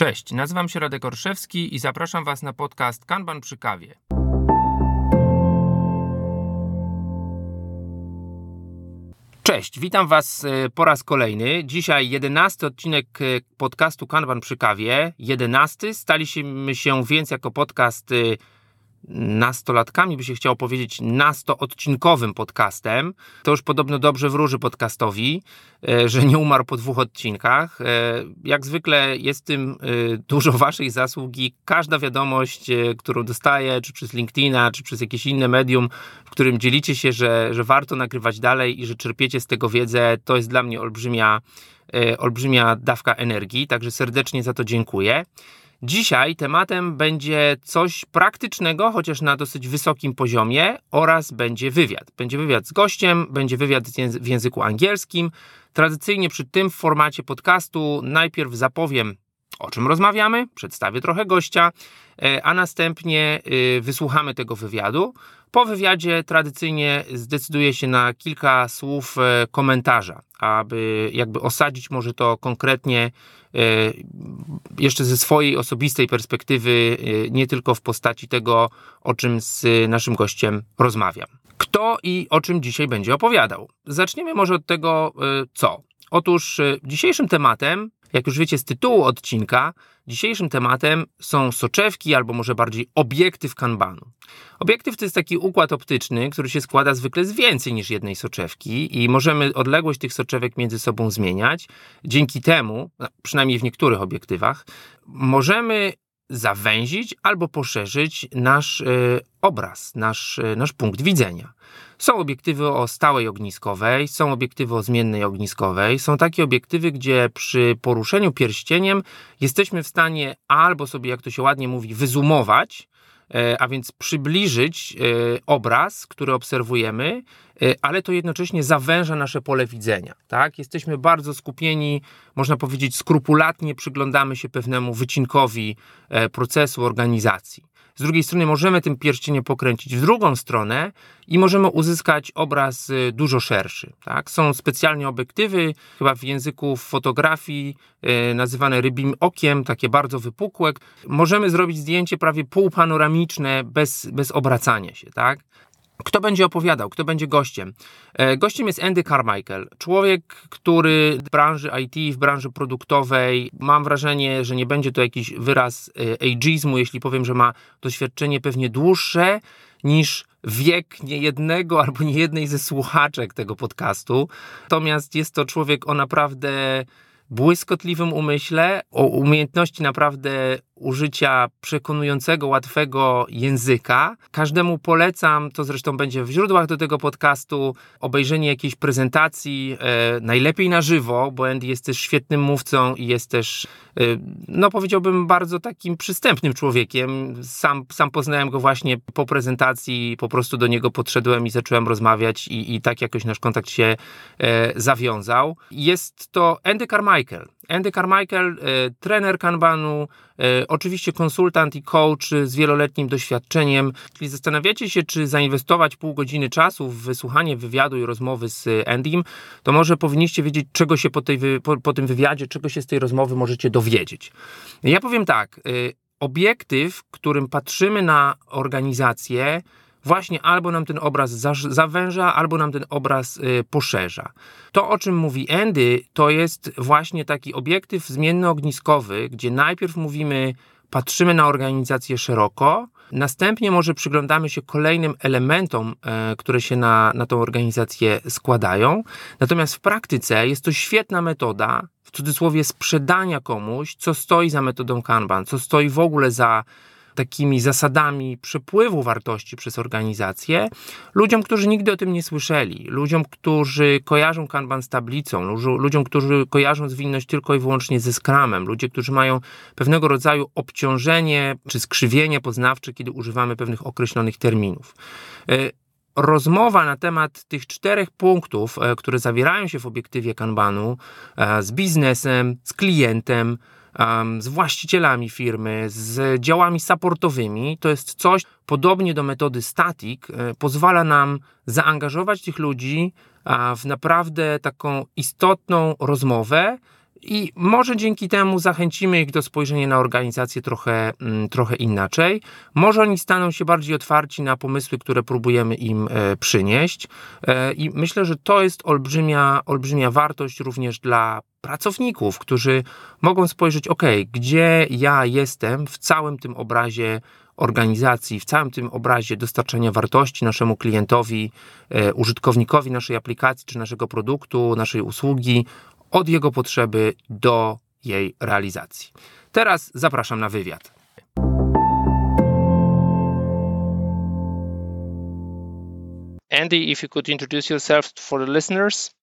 Cześć, nazywam się Radek Orszewski i zapraszam Was na podcast Kanban przy kawie. Cześć, witam Was e, po raz kolejny. Dzisiaj jedenasty odcinek e, podcastu Kanban przy kawie. Jedenasty. Staliśmy się więc jako podcast e, nastolatkami, by się chciało powiedzieć, nastoodcinkowym podcastem. To już podobno dobrze wróży podcastowi, e, że nie umarł po dwóch odcinkach. E, jak zwykle jest tym e, dużo waszej zasługi. Każda wiadomość, którą dostaję, czy przez LinkedIna, czy przez jakieś inne medium, w którym dzielicie się, że, że warto nagrywać dalej i że czerpiecie z tego wiedzę, to jest dla mnie olbrzymia, olbrzymia dawka energii. Także serdecznie za to dziękuję. Dzisiaj tematem będzie coś praktycznego, chociaż na dosyć wysokim poziomie, oraz będzie wywiad. Będzie wywiad z gościem, będzie wywiad w języku angielskim. Tradycyjnie przy tym formacie podcastu najpierw zapowiem o czym rozmawiamy, przedstawię trochę gościa, e, a następnie y, wysłuchamy tego wywiadu. Po wywiadzie tradycyjnie zdecyduję się na kilka słów e, komentarza, aby jakby osadzić może to konkretnie e, jeszcze ze swojej osobistej perspektywy, nie tylko w postaci tego, o czym z naszym gościem rozmawiam. Kto i o czym dzisiaj będzie opowiadał? Zaczniemy może od tego, co. Otóż dzisiejszym tematem jak już wiecie z tytułu odcinka, dzisiejszym tematem są soczewki albo może bardziej obiektyw kanbanu. Obiektyw to jest taki układ optyczny, który się składa zwykle z więcej niż jednej soczewki i możemy odległość tych soczewek między sobą zmieniać. Dzięki temu, przynajmniej w niektórych obiektywach, możemy zawęzić albo poszerzyć nasz y, obraz, nasz, y, nasz punkt widzenia. Są obiektywy o stałej ogniskowej, są obiektywy o zmiennej ogniskowej. Są takie obiektywy, gdzie przy poruszeniu pierścieniem jesteśmy w stanie albo sobie, jak to się ładnie mówi, wyzumować, e, a więc przybliżyć e, obraz, który obserwujemy, e, ale to jednocześnie zawęża nasze pole widzenia. Tak? Jesteśmy bardzo skupieni, można powiedzieć, skrupulatnie przyglądamy się pewnemu wycinkowi procesu organizacji. Z drugiej strony możemy tym pierścieniem pokręcić w drugą stronę i możemy uzyskać obraz y, dużo szerszy. Tak? Są specjalnie obiektywy, chyba w języku fotografii yy, nazywane rybim okiem, takie bardzo wypukłe. Możemy zrobić zdjęcie prawie półpanoramiczne bez, bez obracania się. Tak? Kto będzie opowiadał, kto będzie gościem? E, gościem jest Andy Carmichael, człowiek, który w branży IT, w branży produktowej, mam wrażenie, że nie będzie to jakiś wyraz e, ageizmu, jeśli powiem, że ma doświadczenie pewnie dłuższe niż wiek niejednego albo niejednej ze słuchaczek tego podcastu. Natomiast jest to człowiek o naprawdę błyskotliwym umyśle, o umiejętności naprawdę użycia przekonującego, łatwego języka. Każdemu polecam, to zresztą będzie w źródłach do tego podcastu, obejrzenie jakiejś prezentacji, e, najlepiej na żywo, bo Andy jest też świetnym mówcą i jest też, e, no powiedziałbym, bardzo takim przystępnym człowiekiem. Sam, sam poznałem go właśnie po prezentacji, po prostu do niego podszedłem i zacząłem rozmawiać i, i tak jakoś nasz kontakt się e, zawiązał. Jest to Andy Carmichael. Andy Carmichael, e, trener Kanbanu, e, oczywiście konsultant i coach z wieloletnim doświadczeniem. Czyli zastanawiacie się, czy zainwestować pół godziny czasu w wysłuchanie wywiadu i rozmowy z Andym, to może powinniście wiedzieć, czego się po, tej, po, po tym wywiadzie, czego się z tej rozmowy możecie dowiedzieć. Ja powiem tak, e, obiektyw, którym patrzymy na organizację, właśnie albo nam ten obraz zawęża, albo nam ten obraz y, poszerza. To, o czym mówi Andy, to jest właśnie taki obiektyw zmienny ogniskowy, gdzie najpierw mówimy, patrzymy na organizację szeroko, następnie może przyglądamy się kolejnym elementom, e, które się na, na tą organizację składają. Natomiast w praktyce jest to świetna metoda, w cudzysłowie, sprzedania komuś, co stoi za metodą Kanban, co stoi w ogóle za takimi zasadami przepływu wartości przez organizację ludziom, którzy nigdy o tym nie słyszeli, ludziom, którzy kojarzą Kanban z tablicą, ludziom, którzy kojarzą zwinność tylko i wyłącznie ze skramem, ludzie, którzy mają pewnego rodzaju obciążenie czy skrzywienie poznawcze, kiedy używamy pewnych określonych terminów. E, rozmowa na temat tych czterech punktów, e, które zawierają się w obiektywie Kanbanu e, z biznesem, z klientem, z właścicielami firmy, z działami supportowymi. To jest coś, podobnie do metody static, e, pozwala nam zaangażować tych ludzi w naprawdę taką istotną rozmowę I może dzięki temu zachęcimy ich do spojrzenia na organizację trochę, mm, trochę inaczej. Może oni staną się bardziej otwarci na pomysły, które próbujemy im e, przynieść. E, I myślę, że to jest olbrzymia, olbrzymia wartość również dla pracowników, którzy mogą spojrzeć, ok, gdzie ja jestem w całym tym obrazie organizacji, w całym tym obrazie dostarczania wartości naszemu klientowi, e, użytkownikowi naszej aplikacji czy naszego produktu, naszej usługi, od jego potrzeby do jej realizacji. Teraz zapraszam na wywiad. Andy, if you could introduce yourself for the listeners.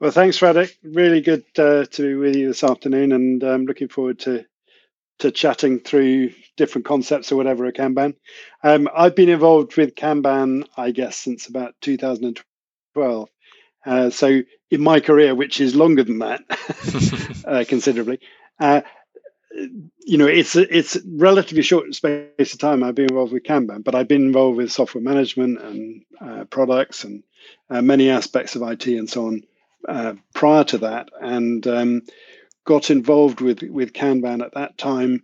Well, thanks, Radek. Really good uh, to be with you this afternoon, and I'm um, looking forward to to chatting through different concepts or whatever at Kanban. Um, I've been involved with Kanban, I guess, since about 2012. Uh, so in my career, which is longer than that, uh, considerably, uh, you know, it's a, it's relatively short space of time I've been involved with Kanban, but I've been involved with software management and uh, products and uh, many aspects of IT and so on uh, prior to that, and um, got involved with with Kanban at that time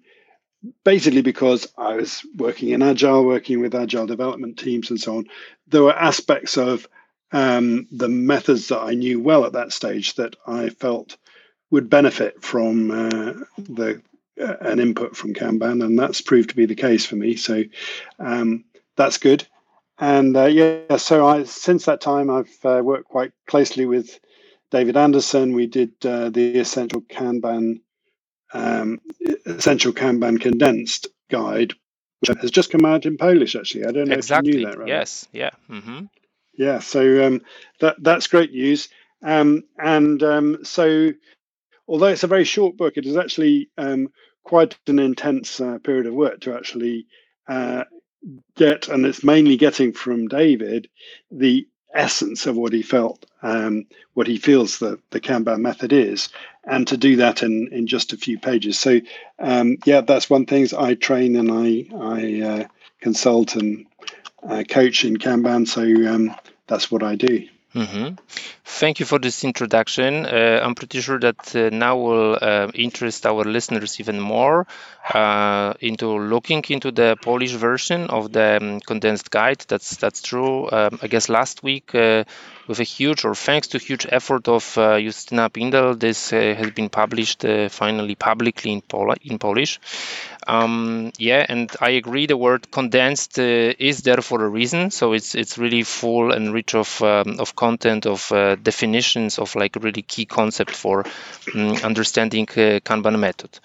basically because I was working in agile, working with agile development teams and so on. There were aspects of um, the methods that I knew well at that stage that I felt would benefit from uh, the uh, an input from Kanban, and that's proved to be the case for me. So um, that's good. And uh, yeah, so I since that time I've uh, worked quite closely with David Anderson. We did uh, the essential Kanban um, essential Kanban condensed guide, which has just come out in Polish. Actually, I don't know exactly. if you knew that. Right? Yes. Yeah. Mm-hmm. Yeah. So um, that that's great news. Um, and um, so, although it's a very short book, it is actually um, quite an intense uh, period of work to actually uh, get, and it's mainly getting from David the essence of what he felt, um, what he feels that the Kanban method is, and to do that in, in just a few pages. So, um, yeah, that's one thing. I train and I I uh, consult and uh, coach in Kanban. So um, that's what I do. Mm-hmm. Thank you for this introduction. Uh, I'm pretty sure that uh, now will uh, interest our listeners even more uh, into looking into the Polish version of the um, condensed guide. That's that's true. Um, I guess last week, uh, with a huge or thanks to huge effort of uh, Justyna Pindel, this has been published finally publicly in, Pol- in Polish. Um, yeah, and I agree. The word condensed is there for a reason. So it's it's really full and rich of um, of content, of definitions, of like really key concept for um, understanding uh, Kanban method.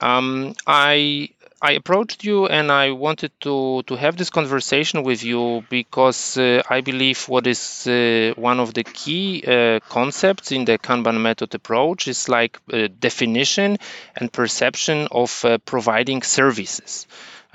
Um, I I approached you and I wanted to to have this conversation with you because uh, I believe what is uh, one of the key uh, concepts in the Kanban method approach is like uh, definition and perception of uh, providing services.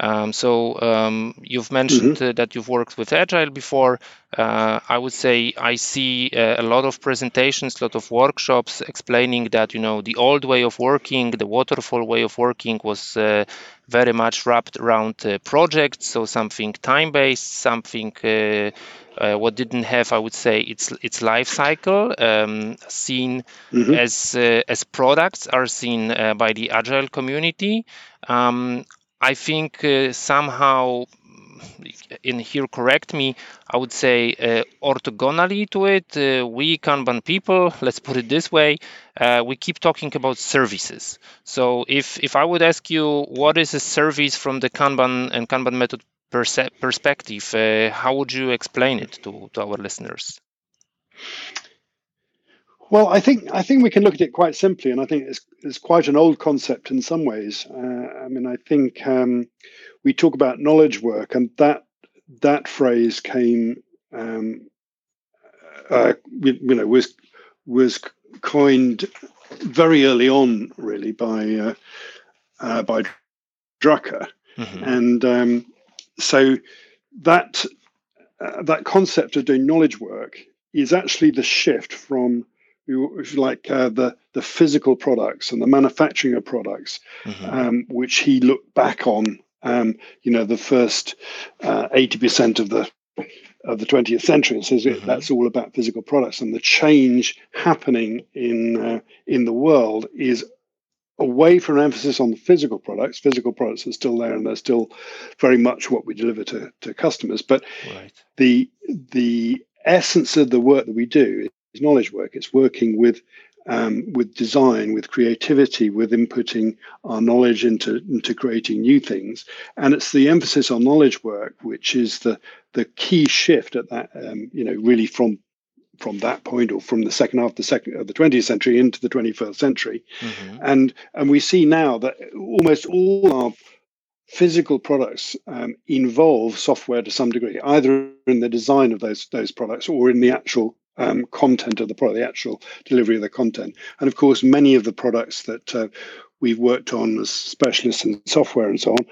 Um, so um, you've mentioned mm-hmm. uh, that you've worked with Agile before. Uh, I would say I see uh, a lot of presentations, a lot of workshops explaining that you know the old way of working, the waterfall way of working, was uh, very much wrapped around uh, projects. So something time-based, something. Uh, what didn't have, I would say, its its life cycle um, seen mm-hmm. as as products are seen by the agile community. Um, I think uh, somehow in here correct me i would say uh, orthogonally to it uh, we kanban people let's put it this way uh, we keep talking about services. So if if i would ask you what is a service from the kanban and kanban method perse- perspective uh, how would you explain it to, to our listeners well, I think I think we can look at it quite simply, and I think it's, it's quite an old concept in some ways. Uh, I mean, I think um, we talk about knowledge work, and that that phrase came, um, uh, you, you, know, was was coined very early on, really by uh, uh by Drucker, mm-hmm. and um, so that uh, that concept of doing knowledge work is actually the shift from if you like, uh, the the physical products and the manufacturing of products, mm-hmm. um, which he looked back on. Um, you know, the first uh, eighty uh, percent of the of the 20th century and says mm-hmm. that's all about physical products and the change happening in uh, in the world is away from emphasis on the physical products. Physical products are still there and they're still very much what we deliver to, to customers. But right. the the essence of the work that we do is knowledge work. It's working with um, with design, with creativity, with inputting our knowledge into into creating new things. And it's the emphasis on knowledge work which is the the key shift at that um, you know really from from that point or from the second half of the second of the 20th century into the 21st century mm-hmm. and and we see now that almost all our physical products um, involve software to some degree either in the design of those those products or in the actual um, content of the product the actual delivery of the content and of course many of the products that uh, we've worked on as specialists in software and so on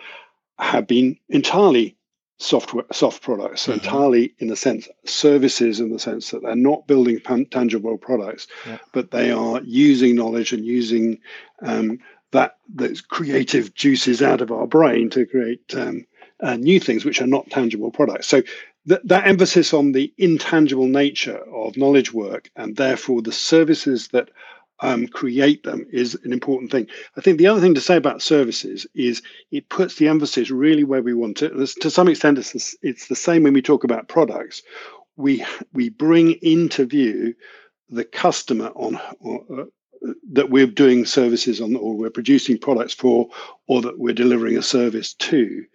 have been entirely software soft products mm-hmm. entirely in the sense services in the sense that they're not building tangible products yeah. but they are using knowledge and using um, that those creative juices out of our brain to create um, uh, new things which are not tangible products so th- that emphasis on the intangible nature of knowledge work and therefore the services that um, create them is an important thing. I think the other thing to say about services is it puts the emphasis really where we want it. To some extent, it's the, it's the same when we talk about products. We we bring into view the customer on. Or, uh, that we're doing services on, or we're producing products for, or that we're delivering a service to.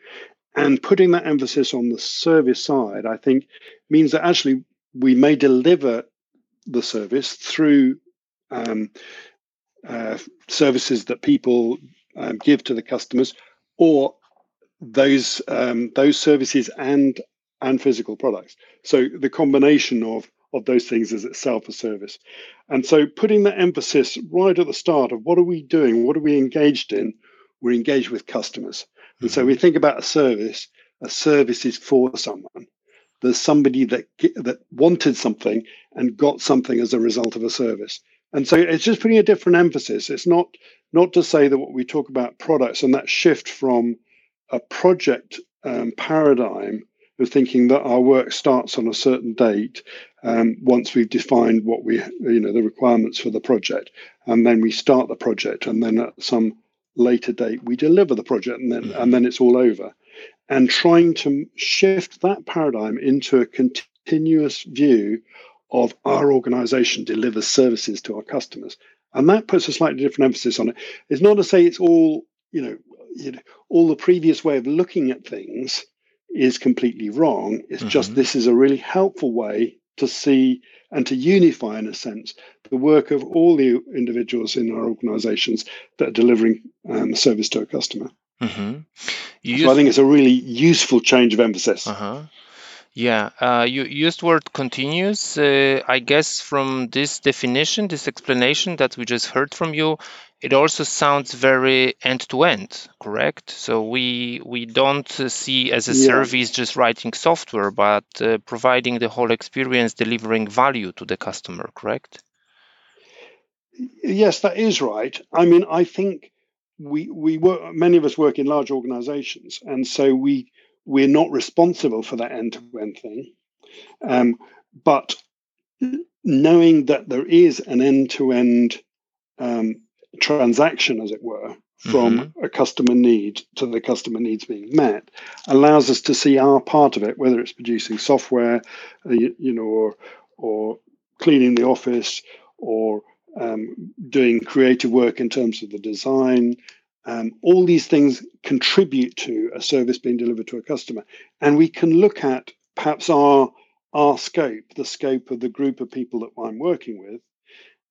And putting that emphasis on the service side, I think, means that actually we may deliver the service through um, uh, services that people um, give to the customers, or those um, those services and and physical products. So the combination of of those things is itself a service. And so putting that emphasis right at the start of what are we doing? What are we engaged in? We're engaged with customers. And so we think about a service, a service is for someone. There's somebody that that wanted something and got something as a result of a service. And so it's just putting a different emphasis. It's not not to say that what we talk about products and that shift from a project um, paradigm of thinking that our work starts on a certain date um, once we've defined what we you know the requirements for the project and then we start the project and then at some later date we deliver the project and then mm-hmm. and then it's all over and trying to shift that paradigm into a continuous view of our organization delivers services to our customers. And that puts a slightly different emphasis on it. It's not to say it's all, you know, you know all the previous way of looking at things is completely wrong. It's mm-hmm. just this is a really helpful way to see and to unify, in a sense, the work of all the individuals in our organizations that are delivering um, service to a customer. Mm-hmm. So I think it's a really useful change of emphasis. Uh-huh. Yeah, uh, you used word continuous. Uh, I guess from this definition, this explanation that we just heard from you, it also sounds very end to end, correct? So we we don't see as a yeah. service just writing software, but uh, providing the whole experience, delivering value to the customer, correct? Yes, that is right. I mean, I think we we work. Many of us work in large organizations, and so we we're not responsible for that end to end thing. Um, but knowing that there is an end to end transaction, as it were, from mm-hmm. a customer need to the customer needs being met allows us to see our part of it, whether it's producing software, uh, you, you, know, or, or cleaning the office, or um, doing creative work in terms of the design, um, all these things contribute to a service being delivered to a customer. And we can look at perhaps our, our scope, the scope of the group of people that I'm working with.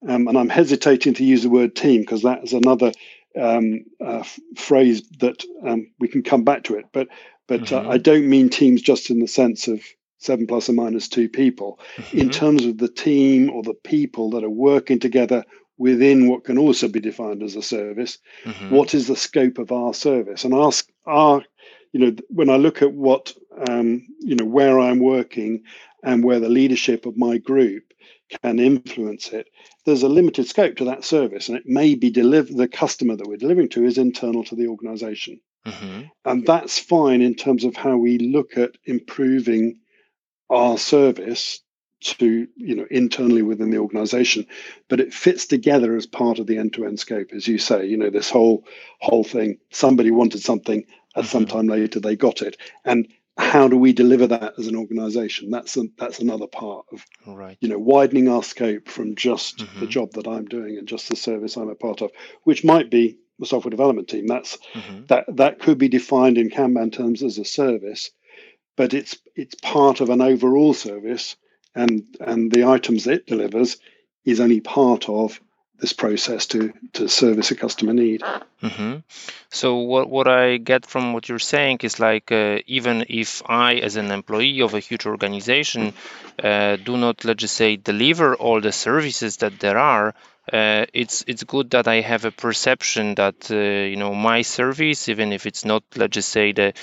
Um, and I'm hesitating to use the word team because that is another um, uh, phrase that um, we can come back to it. But but uh, mm-hmm. uh, I don't mean teams just in the sense of seven plus or minus two people. Mm-hmm. In terms of the team or the people that are working together within what can also be defined as a service. Mm-hmm. What is the scope of our service? And ask our, you know, when I look at what, um, you know, where I'm working and where the leadership of my group can influence it, there's a limited scope to that service, and it may be deliver the customer that we're delivering to is internal to the organization. Mm-hmm. And that's fine in terms of how we look at improving our service to you know internally within the organization but it fits together as part of the end-to-end scope as you say you know this whole whole thing somebody wanted something at some mm-hmm. time later they got it and how do we deliver that as an organization that's a, that's another part of right you know widening our scope from just mm-hmm. the job that i'm doing and just the service i'm a part of which might be the software development team that's mm-hmm. that that could be defined in kanban terms as a service but it's it's part of an overall service and and the items it delivers is only part of this process to to service a customer need. Mm-hmm. So what what I get from what you're saying is like uh, even if I, as an employee of a huge organization, uh, do not let's just say deliver all the services that there are, uh, it's it's good that I have a perception that uh, you know my service, even if it's not let's just say the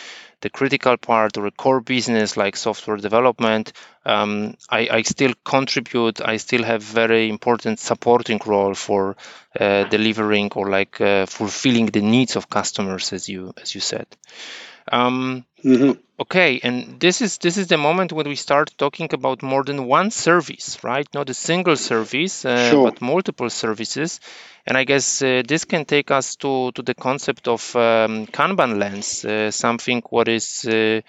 the critical part or a core business like software development, um, I, I, still contribute. I still have very important supporting role for uh, delivering or like uh, fulfilling the needs of customers, as you as you said. Um, mm-hmm. Okay, and this is this is the moment when we start talking about more than one service, right? Not a single service, uh, sure. but multiple services. And I guess uh, this can take us to to the concept of um, Kanban lens, uh, something what is. Uh,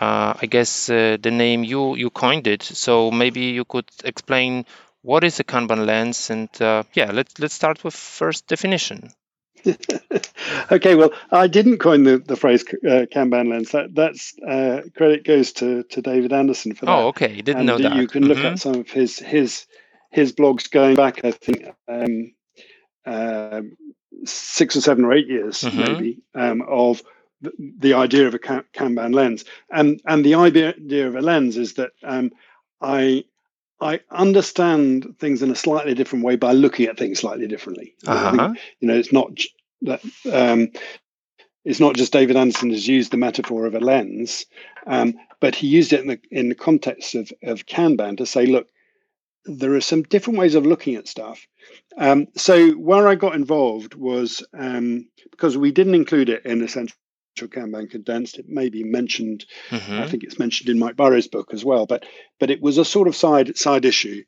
uh, I guess uh, the name you you coined it. So maybe you could explain what is a Kanban lens, and yeah, let's let's start with first definition. okay, well, I didn't coin the, the phrase uh, Kanban lens. That that's uh, credit goes to, to David Anderson for that. Oh, okay, didn't and know that. You can look mm-hmm. at some of his his his blogs going back. I think um, uh, six or seven or eight years, mm-hmm. maybe, um, of the, the, idea of a Kanban lens. And and the idea of a lens is that um, I I understand things in a slightly different way by looking at things slightly differently. Uh-huh. Think, you know, it's not that um, it's not just David Anderson has used the metaphor of a lens, um, but he used it in the in the context of of Kanban to say, look, there are some different ways of looking at stuff. Um, so where I got involved was um, because we didn't include it in Essential Kanban condensed. It may be mentioned. Mm-hmm. I think it's mentioned in Mike Burrows' book as well. But but it was a sort of side side issue.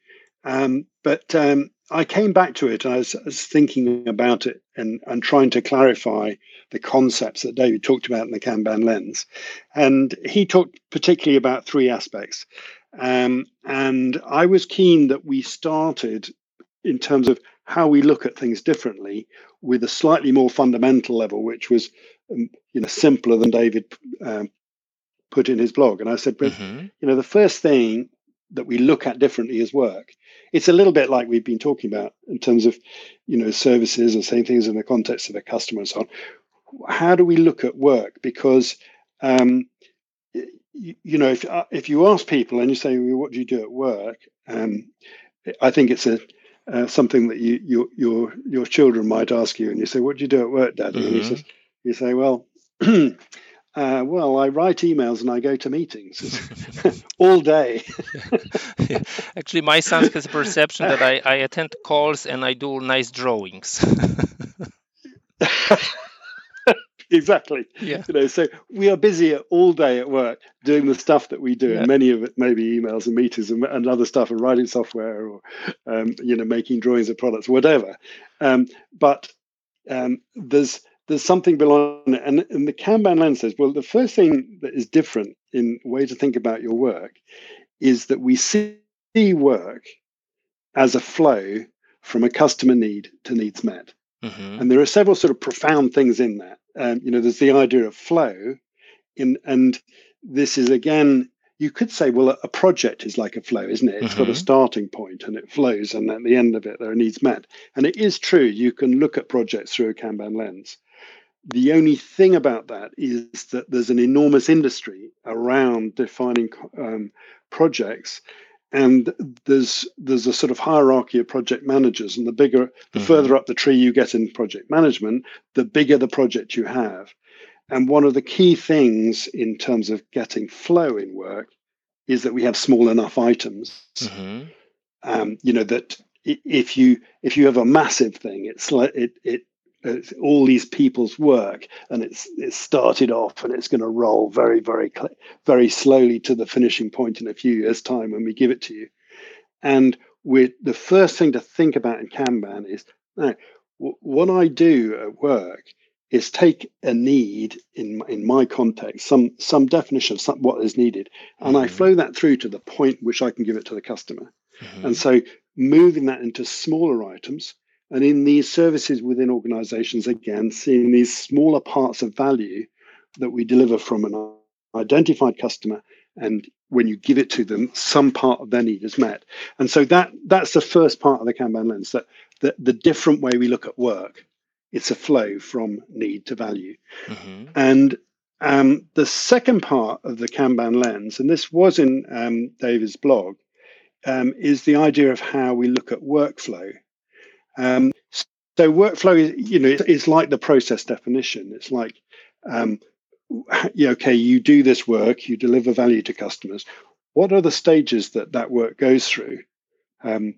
Um, but um, I came back to it. I was, I was, thinking about it and and trying to clarify the concepts that David talked about in the Kanban lens. And he talked particularly about three aspects. Um, and I was keen that we started in terms of how we look at things differently with a slightly more fundamental level, which was um, you know simpler than David um, put in his blog. And I said, but mm-hmm. you know, the first thing that we look at differently is work. It's a little bit like we've been talking about in terms of you know services and saying things in the context of a customer and so on. How do we look at work? Because um, you, you, know, if uh, if you ask people and you say, well, "What do you do at work?" Um, I think it's a uh, something that you, you, your your children might ask you, and you say, "What do you do at work, Daddy?" Mm-hmm. And he mm-hmm. says, you say, well, uh, well, I write emails and I go to meetings all day. yeah. Actually, my son has a perception that I, I attend calls and I do nice drawings. exactly. Yeah. You know, so we are busy all day at work doing the stuff that we do, yeah. and many of it maybe emails and meetings and, and other stuff, and writing software or um, you know making drawings of products, whatever. Um, but um, there's there's something below it. And, and the Kanban lens says, well, the first thing that is different in way to think about your work is that we see work as a flow from a customer need to needs met. Mm-hmm. And there are several sort of profound things in that. Um, you know, there's the idea of flow, in, and this is again, you could say, well, a, a project is like a flow, isn't it? It's mm-hmm. got a mm-hmm. starting point and it flows, and at the end of it, there are needs met. And it is true, you can look at projects through a Kanban lens. The only thing about that is that there's an enormous industry around defining um, projects, and there's there's a sort of hierarchy of project managers, and the bigger, the mm-hmm. further up the tree you get in project management, the bigger the project you have. And one of the key things in terms of getting flow in work is that we have small enough items. Mm-hmm. Um, you know that if you if you have a massive thing, it's like it it it's all these people's work, and it's it's started off, and it's going to roll very, very, very slowly to the finishing point in a few years' time when we give it to you. And we the first thing to think about in Kanban is now, what I do at work is take a need in in my context, some some definition of some, what is needed, and mm-hmm. I flow that through to the point which I can give it to the customer. Mm-hmm. And so moving that into smaller items and in these services within organizations, again, seeing these smaller parts of value that we deliver from an identified customer. And when you give it to them, some part of their need is met. And so that that's the first part of the Kanban lens, that the, the different way we look at work. It's a flow from need to value. Mm-hmm. And um, the second part of the Kanban lens, and this was in um, David's blog, um, is the idea of how we look at workflow. Um, so workflow is, you know, it's, it's, like the process definition. It's like, um, yeah, okay, you do this work, you deliver value to customers. What are the stages that that work goes through? Um,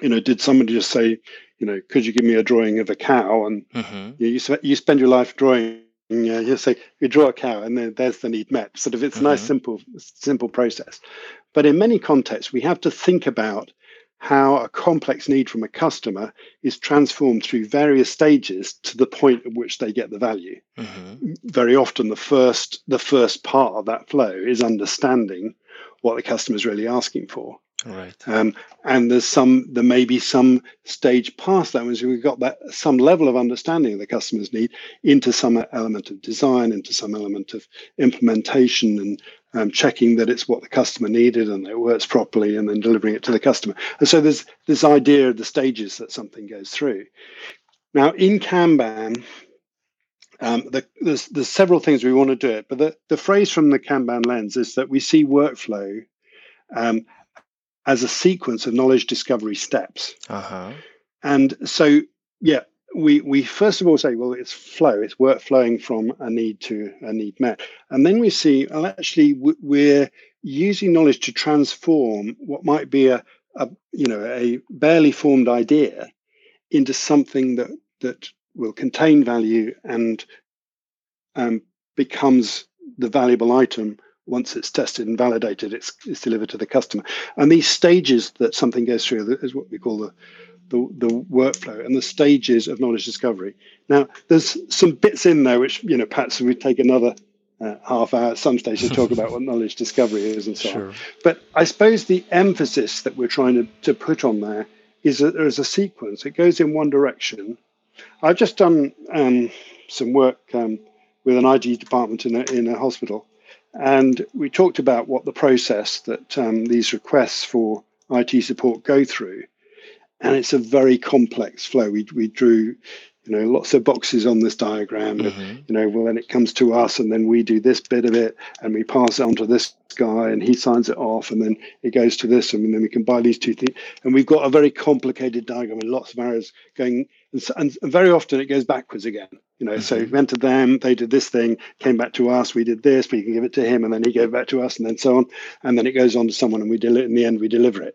you know, did somebody just say, you know, could you give me a drawing of a cow? And mm-hmm. you, you, you spend your life drawing yeah, you say you draw a cow, and then there's the need met. Sort of, it's mm-hmm. a nice, mm-hmm. simple, simple process. But in many contexts, we have to think about how a complex need from a customer is transformed through various stages to the point at which they get the value. Mm-hmm. Very often, the first the first part of that flow is understanding what the customer is really asking for. Right. Um, and there's some, there may be some stage past that, once we've got that some level of understanding of the customer's need into some element of design, into some element of implementation, and um, checking that it's what the customer needed and it works properly, and then delivering it to the customer. And so there's this idea of the stages that something goes through. Now, in Kanban, um, the, there's, there's several things we want to do it, but the, the phrase from the Kanban lens is that we see workflow um, as a sequence of knowledge discovery steps. Uh-huh. And so, yeah, we we first of all say, well, it's flow, it's work flowing from a need to a need met, and then we see, well, actually, we're using knowledge to transform what might be a, a you know a barely formed idea into something that that will contain value and um, becomes the valuable item once it's tested and validated, it's, it's delivered to the customer. And these stages that something goes through is what we call the, the, the workflow and the stages of knowledge discovery. Now, there's some bits in there which, you know, perhaps we take another uh, half hour at some stage to talk about what knowledge discovery is and so sure. on. But I suppose the emphasis that we're trying to, to put on there is that there's a sequence. It goes in one direction. I've just done um, some work um, with an IT department in a, in a hospital, and we talked about what the process that um, these requests for IT support go through. And it's a very complex flow. We, we drew, you know, lots of boxes on this diagram. Mm-hmm. you know, well, then it comes to us, and then we do this bit of it, and we pass it on to this guy, and he signs it off, and then it goes to this, and then we can buy these two things. And we've got a very complicated diagram with lots of arrows going, and, and very often it goes backwards again. You know, mm-hmm. so we went to them, they did this thing, came back to us, we did this, we can give it to him, and then he gave it back to us, and then so on, and then it goes on to someone, and we deliver. In the end, we deliver it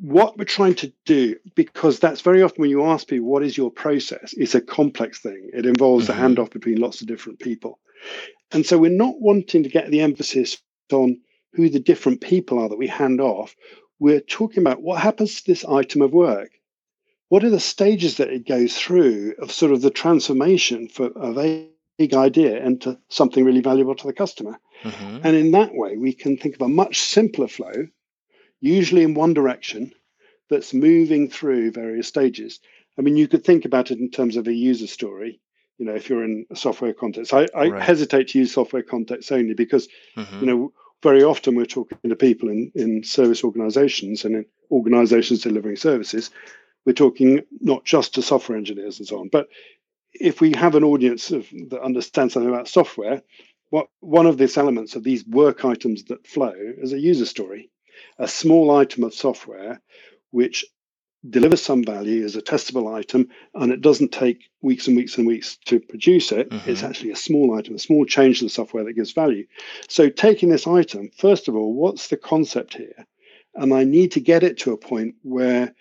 what we're trying to do, because that's very often when you ask people, what is your process? It's a complex thing. It involves mm-hmm. a handoff between lots of different people. And so we're not wanting to get the emphasis on who the different people are that we hand off. We're talking about what happens to this item of work. What are the stages that it goes through of sort of the transformation for, of a big idea into something really valuable to the customer? Mm-hmm. And in that way, we can think of a much simpler flow usually in one direction, that's moving through various stages. I mean, you could think about it in terms of a user story. You know, if you're in a software context, I, I right. hesitate to use software context only because, mm-hmm. you know, very often we're talking to people in, in service organizations and in organizations delivering services. We're talking not just to software engineers and so on, but if we have an audience of, that understands something about software, what one of these elements of these work items that flow is a user story a small item of software which delivers some value as a testable item and it doesn't take weeks and weeks and weeks to produce it mm-hmm. it's actually a small item a small change to the software that gives value so taking this item first of all what's the concept here and i need to get it to a point where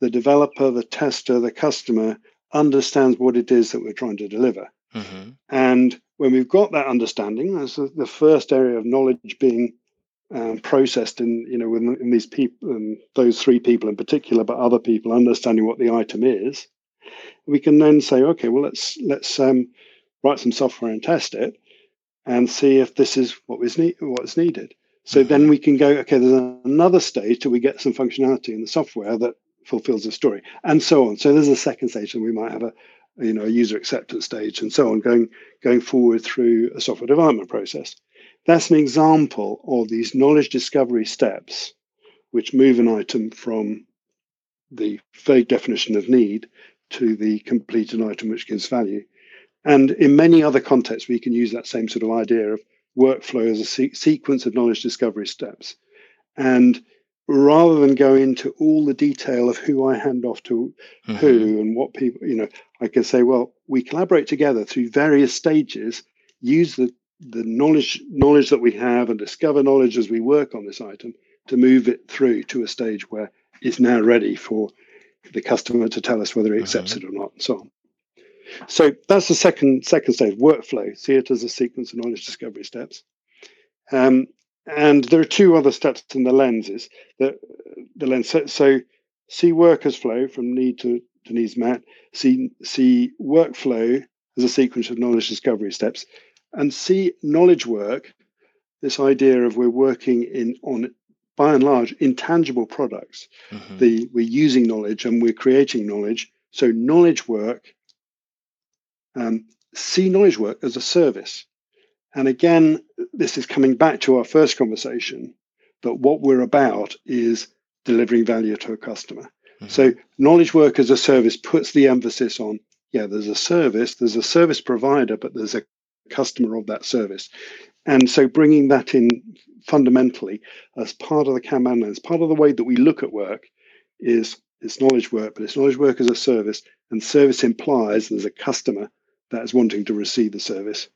the developer the tester the customer understands what it is that we're trying to deliver. Mm-hmm. And when we've got that understanding, that's the first area of knowledge being um, processed in you know in, in these people, um, those three people in particular, but other people understanding what the item is. We can then say, okay, well let's let's um, write some software and test it, and see if this is what is need what's needed. So mm-hmm. then we can go, okay, there's another stage till we get some functionality in the software that fulfills the story, and so on. So there's a second stage, and we might have a you know a user acceptance stage and so on going going forward through a software development process that's an example of these knowledge discovery steps which move an item from the vague definition of need to the completed item which gives value and in many other contexts we can use that same sort of idea of workflow as a se- sequence of knowledge discovery steps and rather than go into all the detail of who I hand off to mm-hmm. who and what people, you know, I can say, well, we collaborate together through various stages, use the, the knowledge knowledge that we have and discover knowledge as we work on this item to move it through to a stage where it's now ready for the customer to tell us whether he accepts mm-hmm. it or not, and so on. So that's the second second stage, workflow. See it as a sequence of knowledge discovery steps. Um, and there are two other steps in the lenses. that the lens. So, so see workers flow from need to, to needs met. See see workflow as a sequence of knowledge discovery steps, and see knowledge work. This idea of we're working in on by and large intangible products. Mm-hmm. The we're using knowledge and we're creating knowledge. So knowledge work. Um, see knowledge work as a service. And again, this is coming back to our first conversation, but what we're about is delivering value to a customer. Mm-hmm. So, knowledge work as a service puts the emphasis on yeah, there's a service, there's a service provider, but there's a customer of that service. And so, bringing that in fundamentally as part of the Kanban lens, part of the way that we look at work is it's knowledge work, but it's knowledge work as a service, and service implies there's a customer that is wanting to receive the service.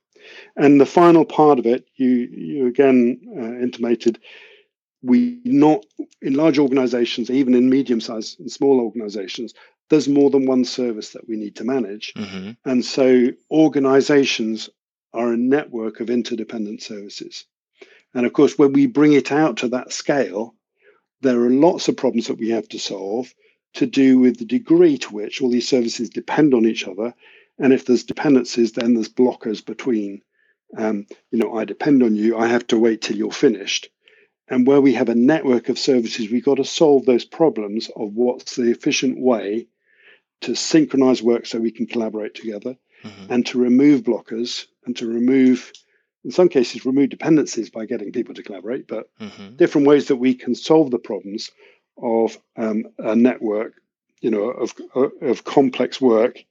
And the final part of it, you you again uh, intimated, we not in large organizations, even in medium sized and small organizations, there's more than one service that we need to manage. Mm-hmm. And so organizations are a network of interdependent services. And of course, when we bring it out to that scale, there are lots of problems that we have to solve to do with the degree to which all these services depend on each other and if there's dependencies, then there's blockers between. Um, you know, I depend on you. I have to wait till you're finished. And where we have a network of services, we've got to solve those problems of what's the efficient way to synchronize work so we can collaborate together mm-hmm. and to remove blockers and to remove, in some cases, remove dependencies by getting people to collaborate, but mm-hmm. different ways that we can solve the problems of um, a network, you know, of, of complex work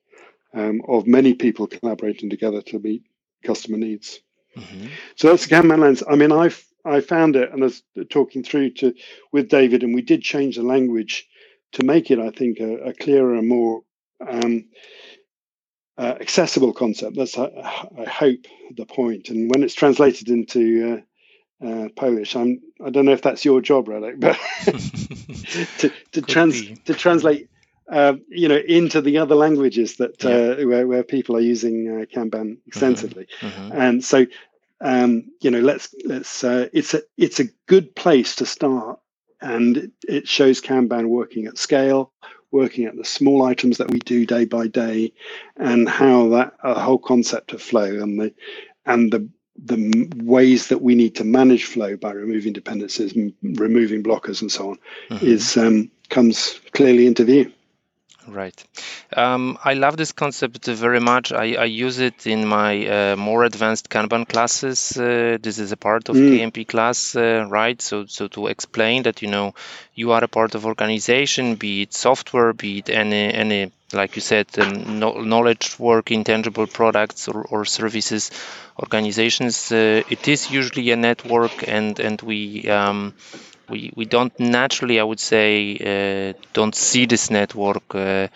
um, of many people collaborating together to meet customer needs. Mm-hmm. So that's the Kanban lens. I mean, I I found it, and I was talking through to with David, and we did change the language to make it, I think, a, a clearer and more um, uh, accessible concept. That's, I, I, hope, the point. And when it's translated into uh, uh, Polish, I'm I don't know if that's your job, Radek, but to to, trans, to translate uh, you know, into the other languages that yeah. uh, where, where people are using uh, Kanban mm-hmm. extensively, mm-hmm. and so um, you know, let's let's uh, it's a it's a good place to start, and it shows Kanban working at scale, working at the small items that we do day by day, and how that whole concept of flow and the and the the ways that we need to manage flow by removing dependencies, removing blockers, and so on, mm-hmm. is um, comes clearly into view. Right. Um, I love this concept very much. I, I use it in my uh, more advanced Kanban classes. Uh, this is a part of mm. KMP class, uh, right? So, so to explain that you know you are a part of organization, be it software, be it any any like you said, um, knowledge work, intangible products or, or services, organizations. Uh, it is usually a network, and and we. Um, we, we don't naturally, I would say, uh, don't see this network uh,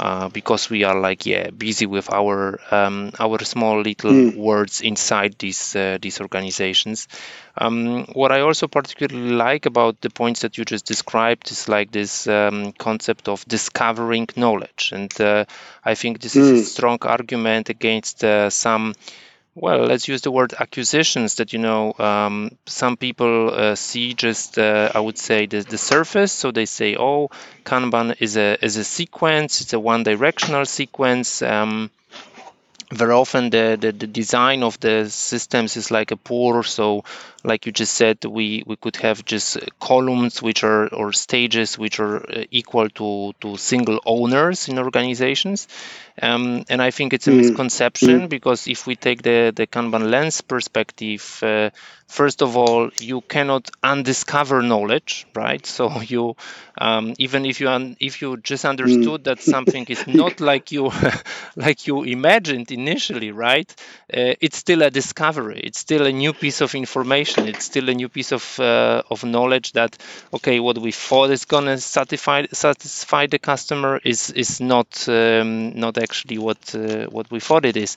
uh, because we are like yeah busy with our um, our small little mm. words inside these uh, these organizations. Um, what I also particularly like about the points that you just described is like this um, concept of discovering knowledge, and uh, I think this mm. is a hmm. strong argument against uh, some well, let's use the word acquisitions that, you know, um, some people uh, see just, uh, I would say, the, the surface. So they say, oh, Kanban is a, is a sequence, it's a one directional sequence. Um, very often the, the, the, design of the systems is like a poor so like you just said we we could have just columns which are or stages which are uh, equal to to single owners in organizations um, and i think it's a mm. misconception mm. because if we take the the kanban lens perspective uh, first of all you cannot undiscover knowledge right so you um, even if you un- if you just understood mm. that something is not like you like you imagined initially right uh, it's still a discovery it's still a new piece of information it's still a new piece of uh, of knowledge that okay what we thought is going to satisfy satisfy the customer is is not um, not actually what uh, what we thought it is.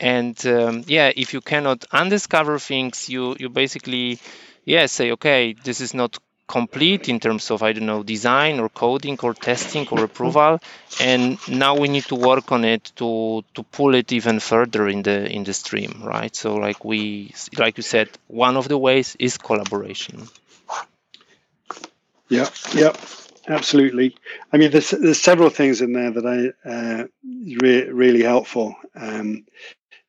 And um, yeah if you cannot undiscover things you you basically yeah say okay this is not complete in terms of i don't know design or coding or testing or approval and now we need to work on it to to pull it even further in the in the stream right? So like we like you said one of the ways is collaboration. Yeah yeah absolutely. I mean there's there's several things in there that i uh, re- really helpful um,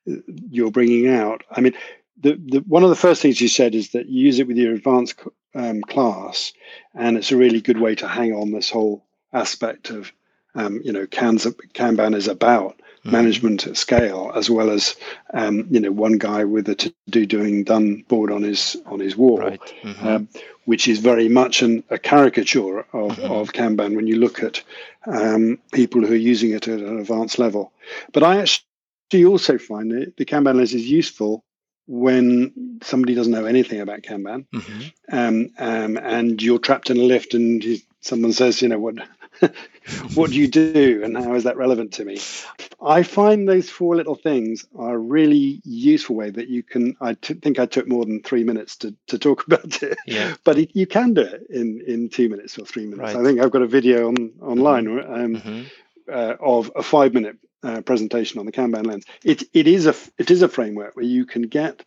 you're bringing out. I mean, the, the one of the first things you said is that you use it with your advanced um, class, and it's a really good way to hang on this whole aspect of, um, you know, Kanban is about mm-hmm. management at scale, as well as, um, you know, one guy with a to-do doing done board on his on his wall, right. mm-hmm. Um, which is very much an, a caricature of, mm-hmm. of Kanban when you look at um, people who are using it at an advanced level. But I actually also find that the Kanban lens is useful when somebody doesn't know anything about Kanban, mm-hmm. um, um, and you're trapped in a lift, and someone says, you know, what what do you do, and how is that relevant to me? I find those four little things are a really useful way that you can. I t- think I took more than three minutes to, to talk about it, yeah. but it, you can do it in in two minutes or three minutes. Right. I think I've got a video on online mm-hmm. Um, mm-hmm. Uh, of a five minute uh, presentation on the Kanban lens. It it is a it is a framework where you can get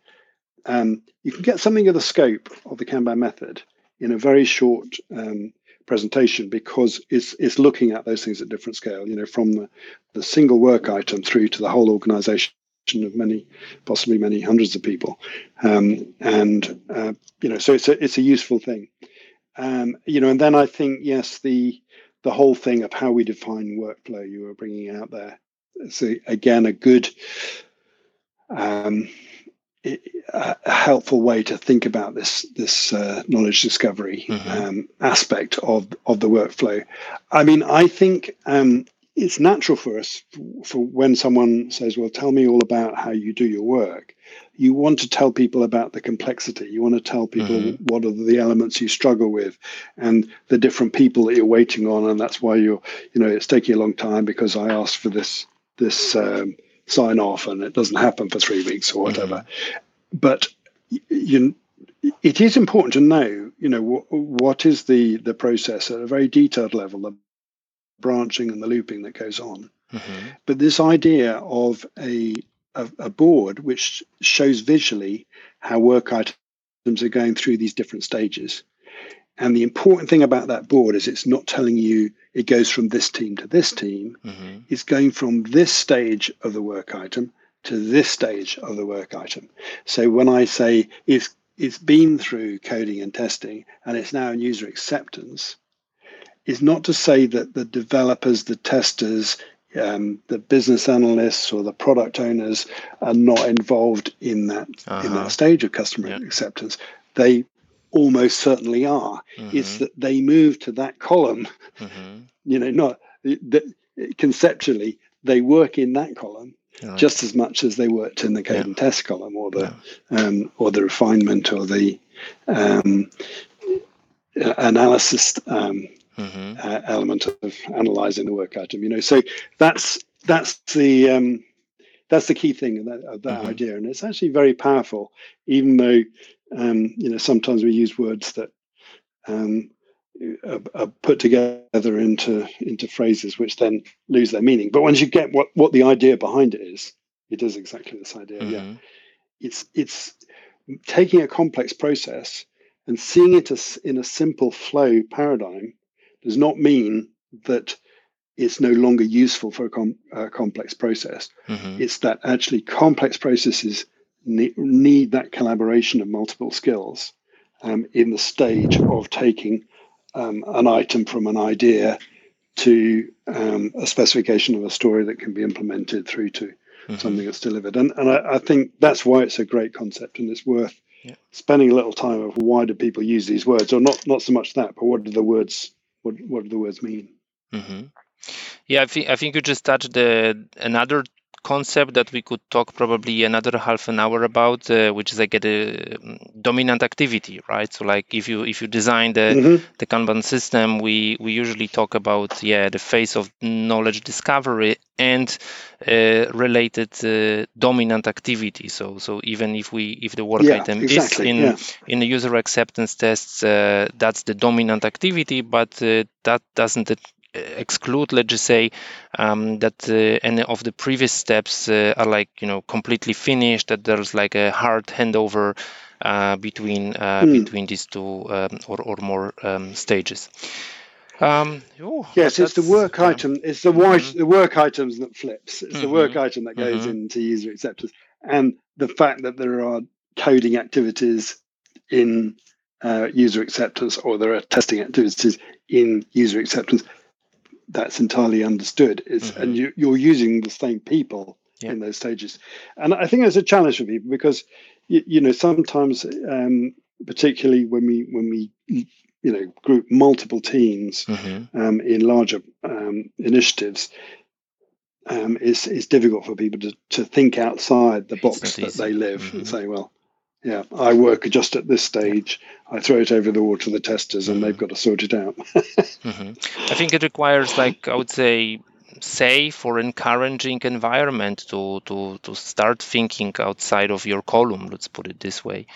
um, you can get something of the scope of the Kanban method in a very short um, presentation because it's it's looking at those things at different scale. You know, from the, the single work item through to the whole organization of many, possibly many hundreds of people, um, and uh, you know, so it's a it's a useful thing. Um, you know, and then I think yes, the the whole thing of how we define workflow you were bringing out there it's a, again a good um, a helpful way to think about this this uh, knowledge discovery mm-hmm. um, aspect of of the workflow. I mean, I think um, it's natural for us for when someone says, "Well, tell me all about how you do your work." You want to tell people about the complexity. You want to tell people mm-hmm. what are the elements you struggle with, and the different people that you're waiting on, and that's why you're, you know, it's taking a long time because I asked for this this um, sign off and it doesn't happen for three weeks or whatever. Mm-hmm. But you, it is important to know, you know, what, what is the the process at a very detailed level, the branching and the looping that goes on. Mm-hmm. But this idea of a, a a board which shows visually how work items are going through these different stages and the important thing about that board is it's not telling you it goes from this team to this team. Mm-hmm. It's going from this stage of the work item to this stage of the work item. So when I say it's it's been through coding and testing and it's now in user acceptance, is not to say that the developers, the testers, um, the business analysts or the product owners are not involved in that uh-huh. in that uh-huh. stage of customer yep. acceptance. They almost certainly are. Mm-hmm. It's that they move to that column. Mm-hmm. You know, not that conceptually they work in that column right. just as much as they worked in the code yeah. and test column or the yeah. um, or the refinement or the um, analysis um, mm-hmm. uh, element of analyzing the work item. You know, so that's that's the um, that's the key thing of that, of that mm-hmm. idea, and it's actually very powerful. Even though um, you know sometimes we use words that um, are, are, put together into into phrases which then lose their meaning. But once you get what what the idea behind it is, it is exactly this idea. Mm-hmm. Yeah, it's it's taking a complex process and seeing it as in a simple flow paradigm does not mean that it's no longer useful for a, com- a complex process. Mm-hmm. It's that actually complex processes ne- need that collaboration of multiple skills um, in the stage of taking um, an item from an idea to um, a specification of a story that can be implemented through to mm-hmm. something that's delivered. And, and I, I, think that's why it's a great concept and it's worth yeah. spending a little time of why do people use these words or not not so much that but what do the words what, what do the words mean mm-hmm. yeah i think i think you just touched the another concept that we could talk probably another half an hour about, uh, which is like a, um, dominant activity, right? So like if you if you design the mm-hmm. the Kanban system, we we usually talk about yeah the phase of knowledge discovery and uh, related uh, dominant activity. So so even if we if the work yeah, item exactly, is in yeah. in the user acceptance tests, uh, that's the dominant activity, but uh, that doesn't exclude, let's just say, um, that uh, any of the previous steps uh, are like you know completely finished. That there's like a hard handover uh, between mm. between these two um, or or more um, stages. Um, yes, it's the work item. It's the mm-hmm. the work items that flips. It's mm-hmm. the work item that goes mm-hmm. into user acceptance, and the fact that there are coding activities in uh, user acceptance or there are testing activities in user acceptance that's entirely understood. Mm-hmm. and you, you're using the same people yeah. in those stages, and I think there's a challenge for people because you, you know sometimes, um, particularly when we when we you know group multiple teams mm-hmm. um, in larger um, initiatives. Um, it's, it's difficult for people to, to think outside the box that they live mm-hmm. and say, well, yeah, I work just at this stage. I throw it over the wall to the testers, and mm-hmm. they've got to sort it out. mm-hmm. I think it requires, like I would say, safe or encouraging environment to to to start thinking outside of your column. Let's put it this way.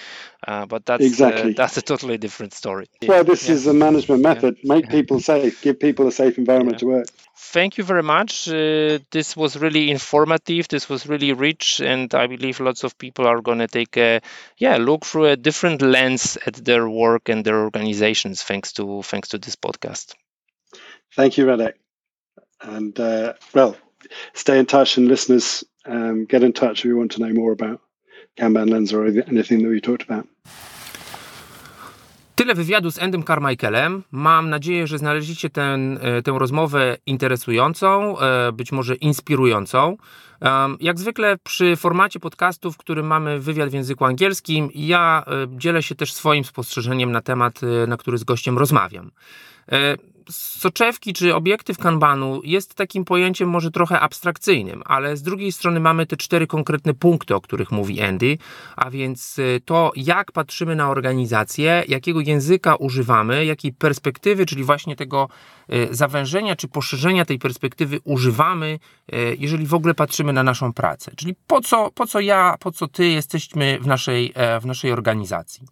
Uh, but that's uh, exactly uh, that's a totally different story. Well, this yeah. is a management method. Yeah. Make people safe. Give people a safe environment yeah. to work. Thank you very much. Uh, this was really informative. This was really rich, and I believe lots of people are going to take a yeah look through a different lens at their work and their organizations thanks to thanks to this podcast. Thank you, Radek. And uh, well, stay in touch, and listeners, um, get in touch if you want to know more about Kanban Lens or anything that we talked about. Tyle wywiadu z Endem Carmichaelem. Mam nadzieję, że znaleźliście ten, e, tę rozmowę interesującą, e, być może inspirującą. Jak zwykle przy formacie podcastu, w którym mamy wywiad w języku angielskim, ja e, dzielę się też swoim spostrzeżeniem na temat, na który z gościem rozmawiam soczewki czy obiektyw kanbanu jest takim pojęciem może trochę abstrakcyjnym, ale z drugiej strony mamy te cztery konkretne punkty, o których mówi Andy, a więc y, to, jak patrzymy na organizację, jakiego języka używamy, jakiej perspektywy, czyli właśnie tego y, zawężenia czy poszerzenia tej perspektywy używamy, y, jeżeli w ogóle patrzymy na naszą pracę. Czyli po co, po co ja, po co ty jesteśmy w naszej, e, w naszej organizacji.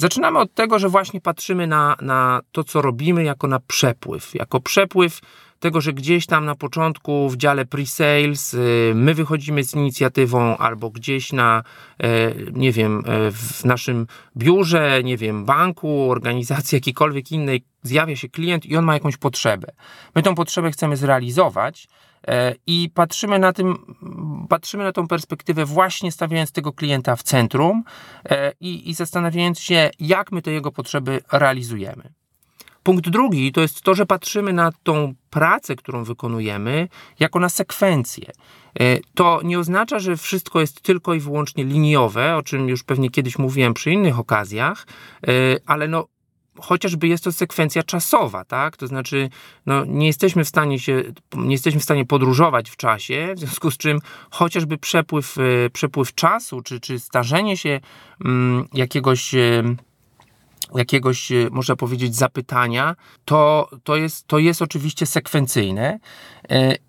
Zaczynamy od tego, że właśnie patrzymy na, na to, co robimy, jako na przepływ. Jako przepływ tego, że gdzieś tam na początku w dziale pre-sales y, my wychodzimy z inicjatywą albo gdzieś na, e, nie wiem, e, w naszym biurze, nie wiem, banku, organizacji jakiejkolwiek innej zjawia się klient i on ma jakąś potrzebę. My tą potrzebę chcemy zrealizować I patrzymy na tym, patrzymy na tą perspektywę właśnie stawiając tego klienta w centrum e, i, i zastanawiając się, jak my te jego potrzeby realizujemy. Punkt drugi to jest to, że patrzymy na tą pracę, którą wykonujemy, jako na sekwencję. E, to nie oznacza, że wszystko jest tylko i wyłącznie liniowe, o czym już pewnie kiedyś mówiłem przy innych okazjach, ale no, chociażby jest to sekwencja czasowa, tak? To znaczy, no, nie jesteśmy w stanie się, nie jesteśmy w stanie podróżować w czasie, w związku z czym chociażby przepływ, e, przepływ czasu, czy, czy starzenie się mm, jakiegoś e, jakiegoś, można powiedzieć, zapytania, to, to, jest, to jest oczywiście sekwencyjne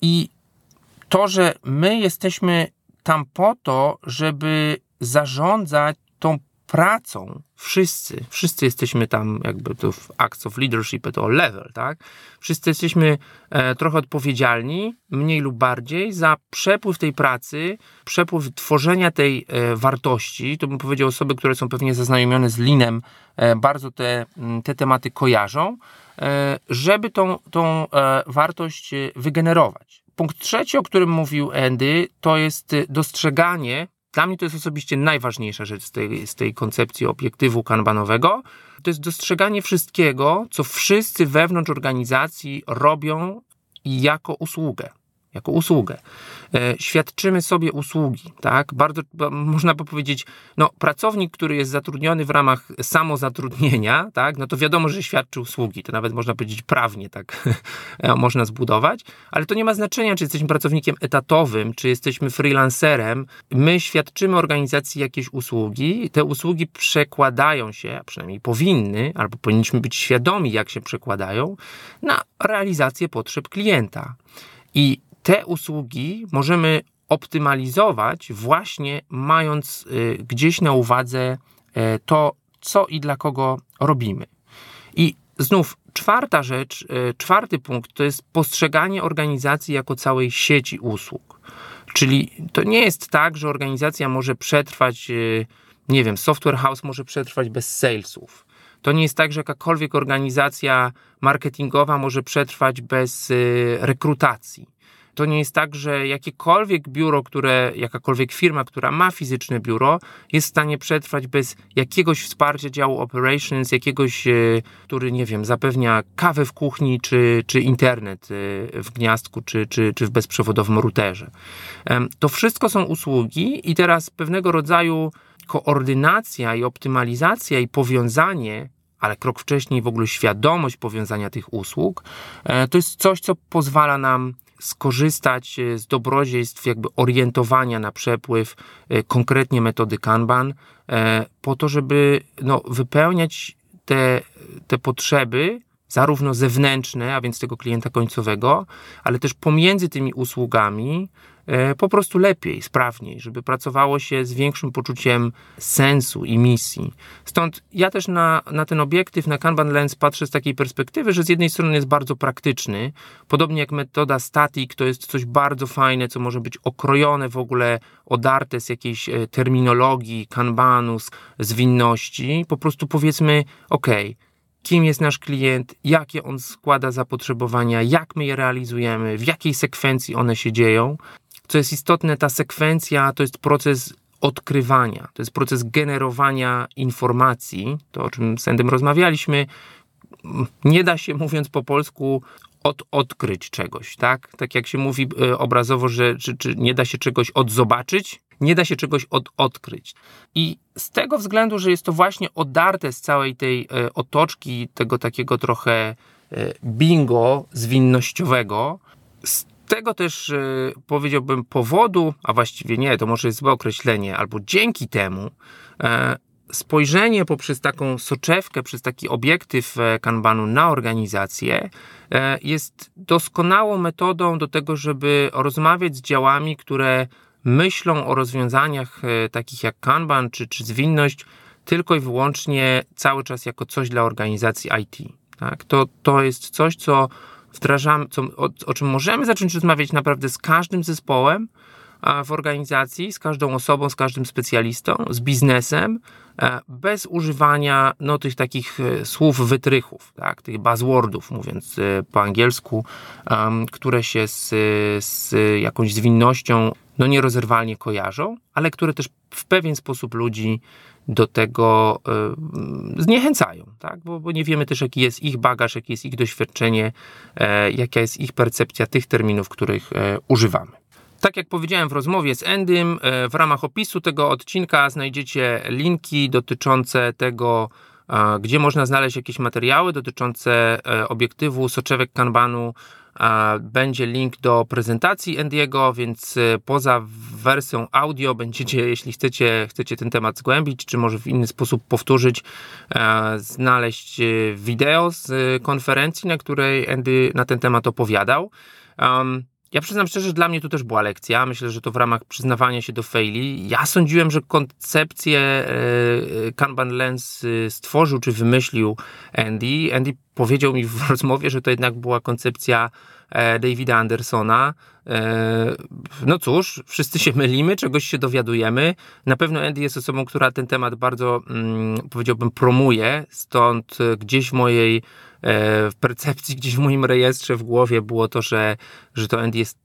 i to, że my jesteśmy tam po to, żeby zarządzać tą pracą, wszyscy, wszyscy jesteśmy tam jakby to w acts of leadership all level, tak? Wszyscy jesteśmy e, trochę odpowiedzialni, mniej lub bardziej, za przepływ tej pracy, przepływ tworzenia tej e, wartości. To bym powiedział osoby, które są pewnie zaznajomione z linem, e, bardzo te, te tematy kojarzą, e, żeby tą, tą e, wartość e, wygenerować. Punkt trzeci, o którym mówił Andy, to jest dostrzeganie dla mnie to jest osobiście najważniejsza rzecz z tej, z tej koncepcji obiektywu kanbanowego. To jest dostrzeganie wszystkiego, co wszyscy wewnątrz organizacji robią jako usługę jako usługę. E, świadczymy sobie usługi, tak? Bardzo można by powiedzieć, no, pracownik, który jest zatrudniony w ramach samozatrudnienia, tak? No to wiadomo, że świadczy usługi. To nawet można powiedzieć prawnie, tak? E, można zbudować, ale to nie ma znaczenia, czy jesteśmy pracownikiem etatowym, czy jesteśmy freelancerem. My świadczymy organizacji jakieś usługi. Te usługi przekładają się, a przynajmniej powinny, albo powinniśmy być świadomi, jak się przekładają, na realizację potrzeb klienta. I te usługi możemy optymalizować właśnie mając y, gdzieś na uwadze y, to, co i dla kogo robimy. I znów czwarta rzecz, y, czwarty punkt to jest postrzeganie organizacji jako całej sieci usług. Czyli to nie jest tak, że organizacja może przetrwać, nie wiem, software house może przetrwać bez salesów. To nie jest tak, że jakakolwiek organizacja marketingowa może przetrwać bez rekrutacji. To nie jest tak, że jakiekolwiek biuro, które, jakakolwiek firma, która ma fizyczne biuro, jest w stanie przetrwać bez jakiegoś wsparcia działu operations, jakiegoś, e, który, nie wiem, zapewnia kawę w kuchni, czy, czy internet e, w gniazdku, czy, czy, czy w bezprzewodowym routerze. To wszystko są usługi i teraz pewnego rodzaju koordynacja i optymalizacja i powiązanie ale krok wcześniej w ogóle świadomość powiązania tych usług, e, to jest coś, co pozwala nam skorzystać e, z dobrodziejstw jakby orientowania na przepływ, e, konkretnie metody Kanban, e, po to, żeby no, wypełniać te, te potrzeby, zarówno zewnętrzne, a więc tego klienta końcowego, ale też pomiędzy tymi usługami, po prostu lepiej, sprawniej, żeby pracowało się z większym poczuciem sensu i misji. Stąd ja też na, na ten obiektyw, na Kanban Lens patrzę z takiej perspektywy, że z jednej strony jest bardzo praktyczny, podobnie jak metoda static, to jest coś bardzo fajne, co może być okrojone w ogóle, odarte z jakiejś e, terminologii, kanbanu, zwinności, po prostu powiedzmy, ok, kim jest nasz klient, jakie on składa zapotrzebowania, jak my je realizujemy, w jakiej sekwencji one się dzieją, co jest istotne, ta sekwencja to jest proces odkrywania, to jest proces generowania informacji, to o czym z Endem rozmawialiśmy. Nie da się, mówiąc po polsku, od odkryć czegoś, tak? Tak jak się mówi e, obrazowo, że czy, czy nie da się czegoś odzobaczyć, nie da się czegoś od odkryć. I z tego względu, że jest to właśnie odarte z całej tej e, otoczki, tego takiego trochę e, bingo zwinnościowego, z tego też y, powiedziałbym powodu, a właściwie nie, to może jest złe określenie, albo dzięki temu e, spojrzenie poprzez taką soczewkę, przez taki obiektyw e, kanbanu na organizację e, jest doskonałą metodą do tego, żeby rozmawiać z działami, które myślą o rozwiązaniach takich jak kanban czy, czy zwinność tylko i wyłącznie cały czas jako coś dla organizacji IT. Tak? To, to jest coś, co wdrażamy, co, o, o czym możemy zacząć rozmawiać naprawdę z każdym zespołem w organizacji, z każdą osobą, z każdym specjalistą, z biznesem, e, bez używania no, tych takich e, słów wytrychów, tak, tych buzzwordów, mówiąc e, po angielsku, które się z, z jakąś zwinnością no, nierozerwalnie kojarzą, ale które też w pewien sposób ludzi do tego y, zniechęcają, tak? Bo, bo, nie wiemy też, jaki jest ich bagaż, jakie jest ich doświadczenie, e, jaka jest ich percepcja tych terminów, których e, używamy. Tak jak powiedziałem w rozmowie z Endym, e, w ramach opisu tego odcinka znajdziecie linki dotyczące tego, gdzie można znaleźć jakieś materiały dotyczące obiektywu soczewek kanbanu będzie link do prezentacji Andiego, więc e, poza wersją audio będziecie, jeśli chcecie, chcecie ten temat zgłębić, czy może w inny sposób powtórzyć, e, znaleźć e, wideo z konferencji, na której Andy na ten temat opowiadał. Ja przyznam szczerze, że dla mnie to też była lekcja. Myślę, że to w ramach przyznawania się do faili. Ja sądziłem, że koncepcję Kanban Lens stworzył czy wymyślił Andy. Andy powiedział mi w rozmowie, że to jednak była koncepcja e, Davida Andersona. E, no cóż, wszyscy się mylimy, czegoś się dowiadujemy. Na pewno Andy jest osobą, która ten temat bardzo, mm, powiedziałbym, promuje, stąd gdzieś w mojej e, w percepcji, gdzieś w moim rejestrze w głowie było to, że, że to Andy jest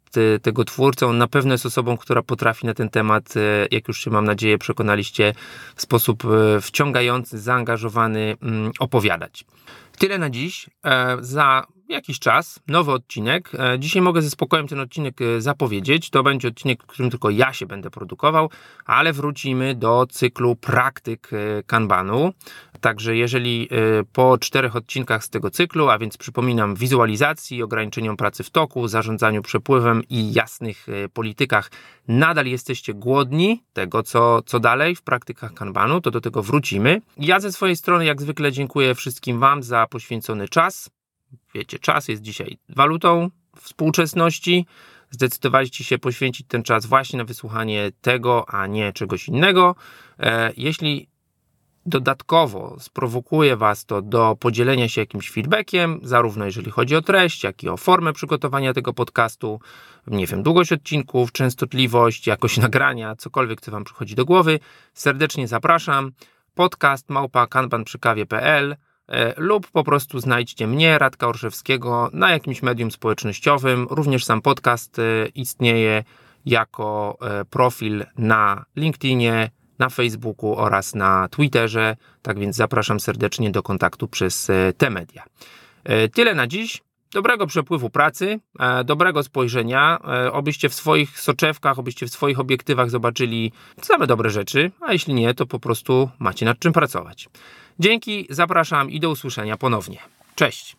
tego twórcą. Na pewno jest osobą, która potrafi na ten temat, jak już się mam nadzieję przekonaliście, w sposób wciągający, zaangażowany mm, opowiadać. Tyle na dziś. E, za jakiś czas nowy odcinek. E, dzisiaj mogę ze spokojem ten odcinek e, zapowiedzieć. To będzie odcinek, w którym tylko ja się będę produkował, ale wrócimy do cyklu praktyk Kanbanu. Także jeżeli po czterech odcinkach z tego cyklu, a więc przypominam wizualizacji, ograniczeniom pracy w toku, zarządzaniu przepływem i jasnych politykach, nadal jesteście głodni tego, co, co dalej w praktykach Kanbanu, to do tego wrócimy. Ja ze swojej strony jak zwykle dziękuję wszystkim Wam za poświęcony czas. Wiecie, czas jest dzisiaj walutą współczesności. Zdecydowaliście się poświęcić ten czas właśnie na wysłuchanie tego, a nie czegoś innego. E, jeśli dodatkowo sprowokuje Was to do podzielenia się jakimś feedbackiem, zarówno jeżeli chodzi o treść, jak i o formę przygotowania tego podcastu, nie wiem, długość odcinków, częstotliwość, jakość nagrania, cokolwiek, co Wam przychodzi do głowy, serdecznie zapraszam. Podcast małpa kanbanprzykawie.pl lub po prostu znajdźcie mnie, Radka Orszewskiego, na jakimś medium społecznościowym. Również sam podcast e, istnieje jako e, profil na LinkedInie, na Facebooku oraz na Twitterze. Tak więc zapraszam serdecznie do kontaktu przez e, te media. E, tyle na dziś. Dobrego przepływu pracy, e, dobrego spojrzenia, obyście w swoich soczewkach, obyście w swoich obiektywach zobaczyli same dobre rzeczy, a jeśli nie, to po prostu macie nad czym pracować. Dzięki, zapraszam i do usłyszenia ponownie. Cześć!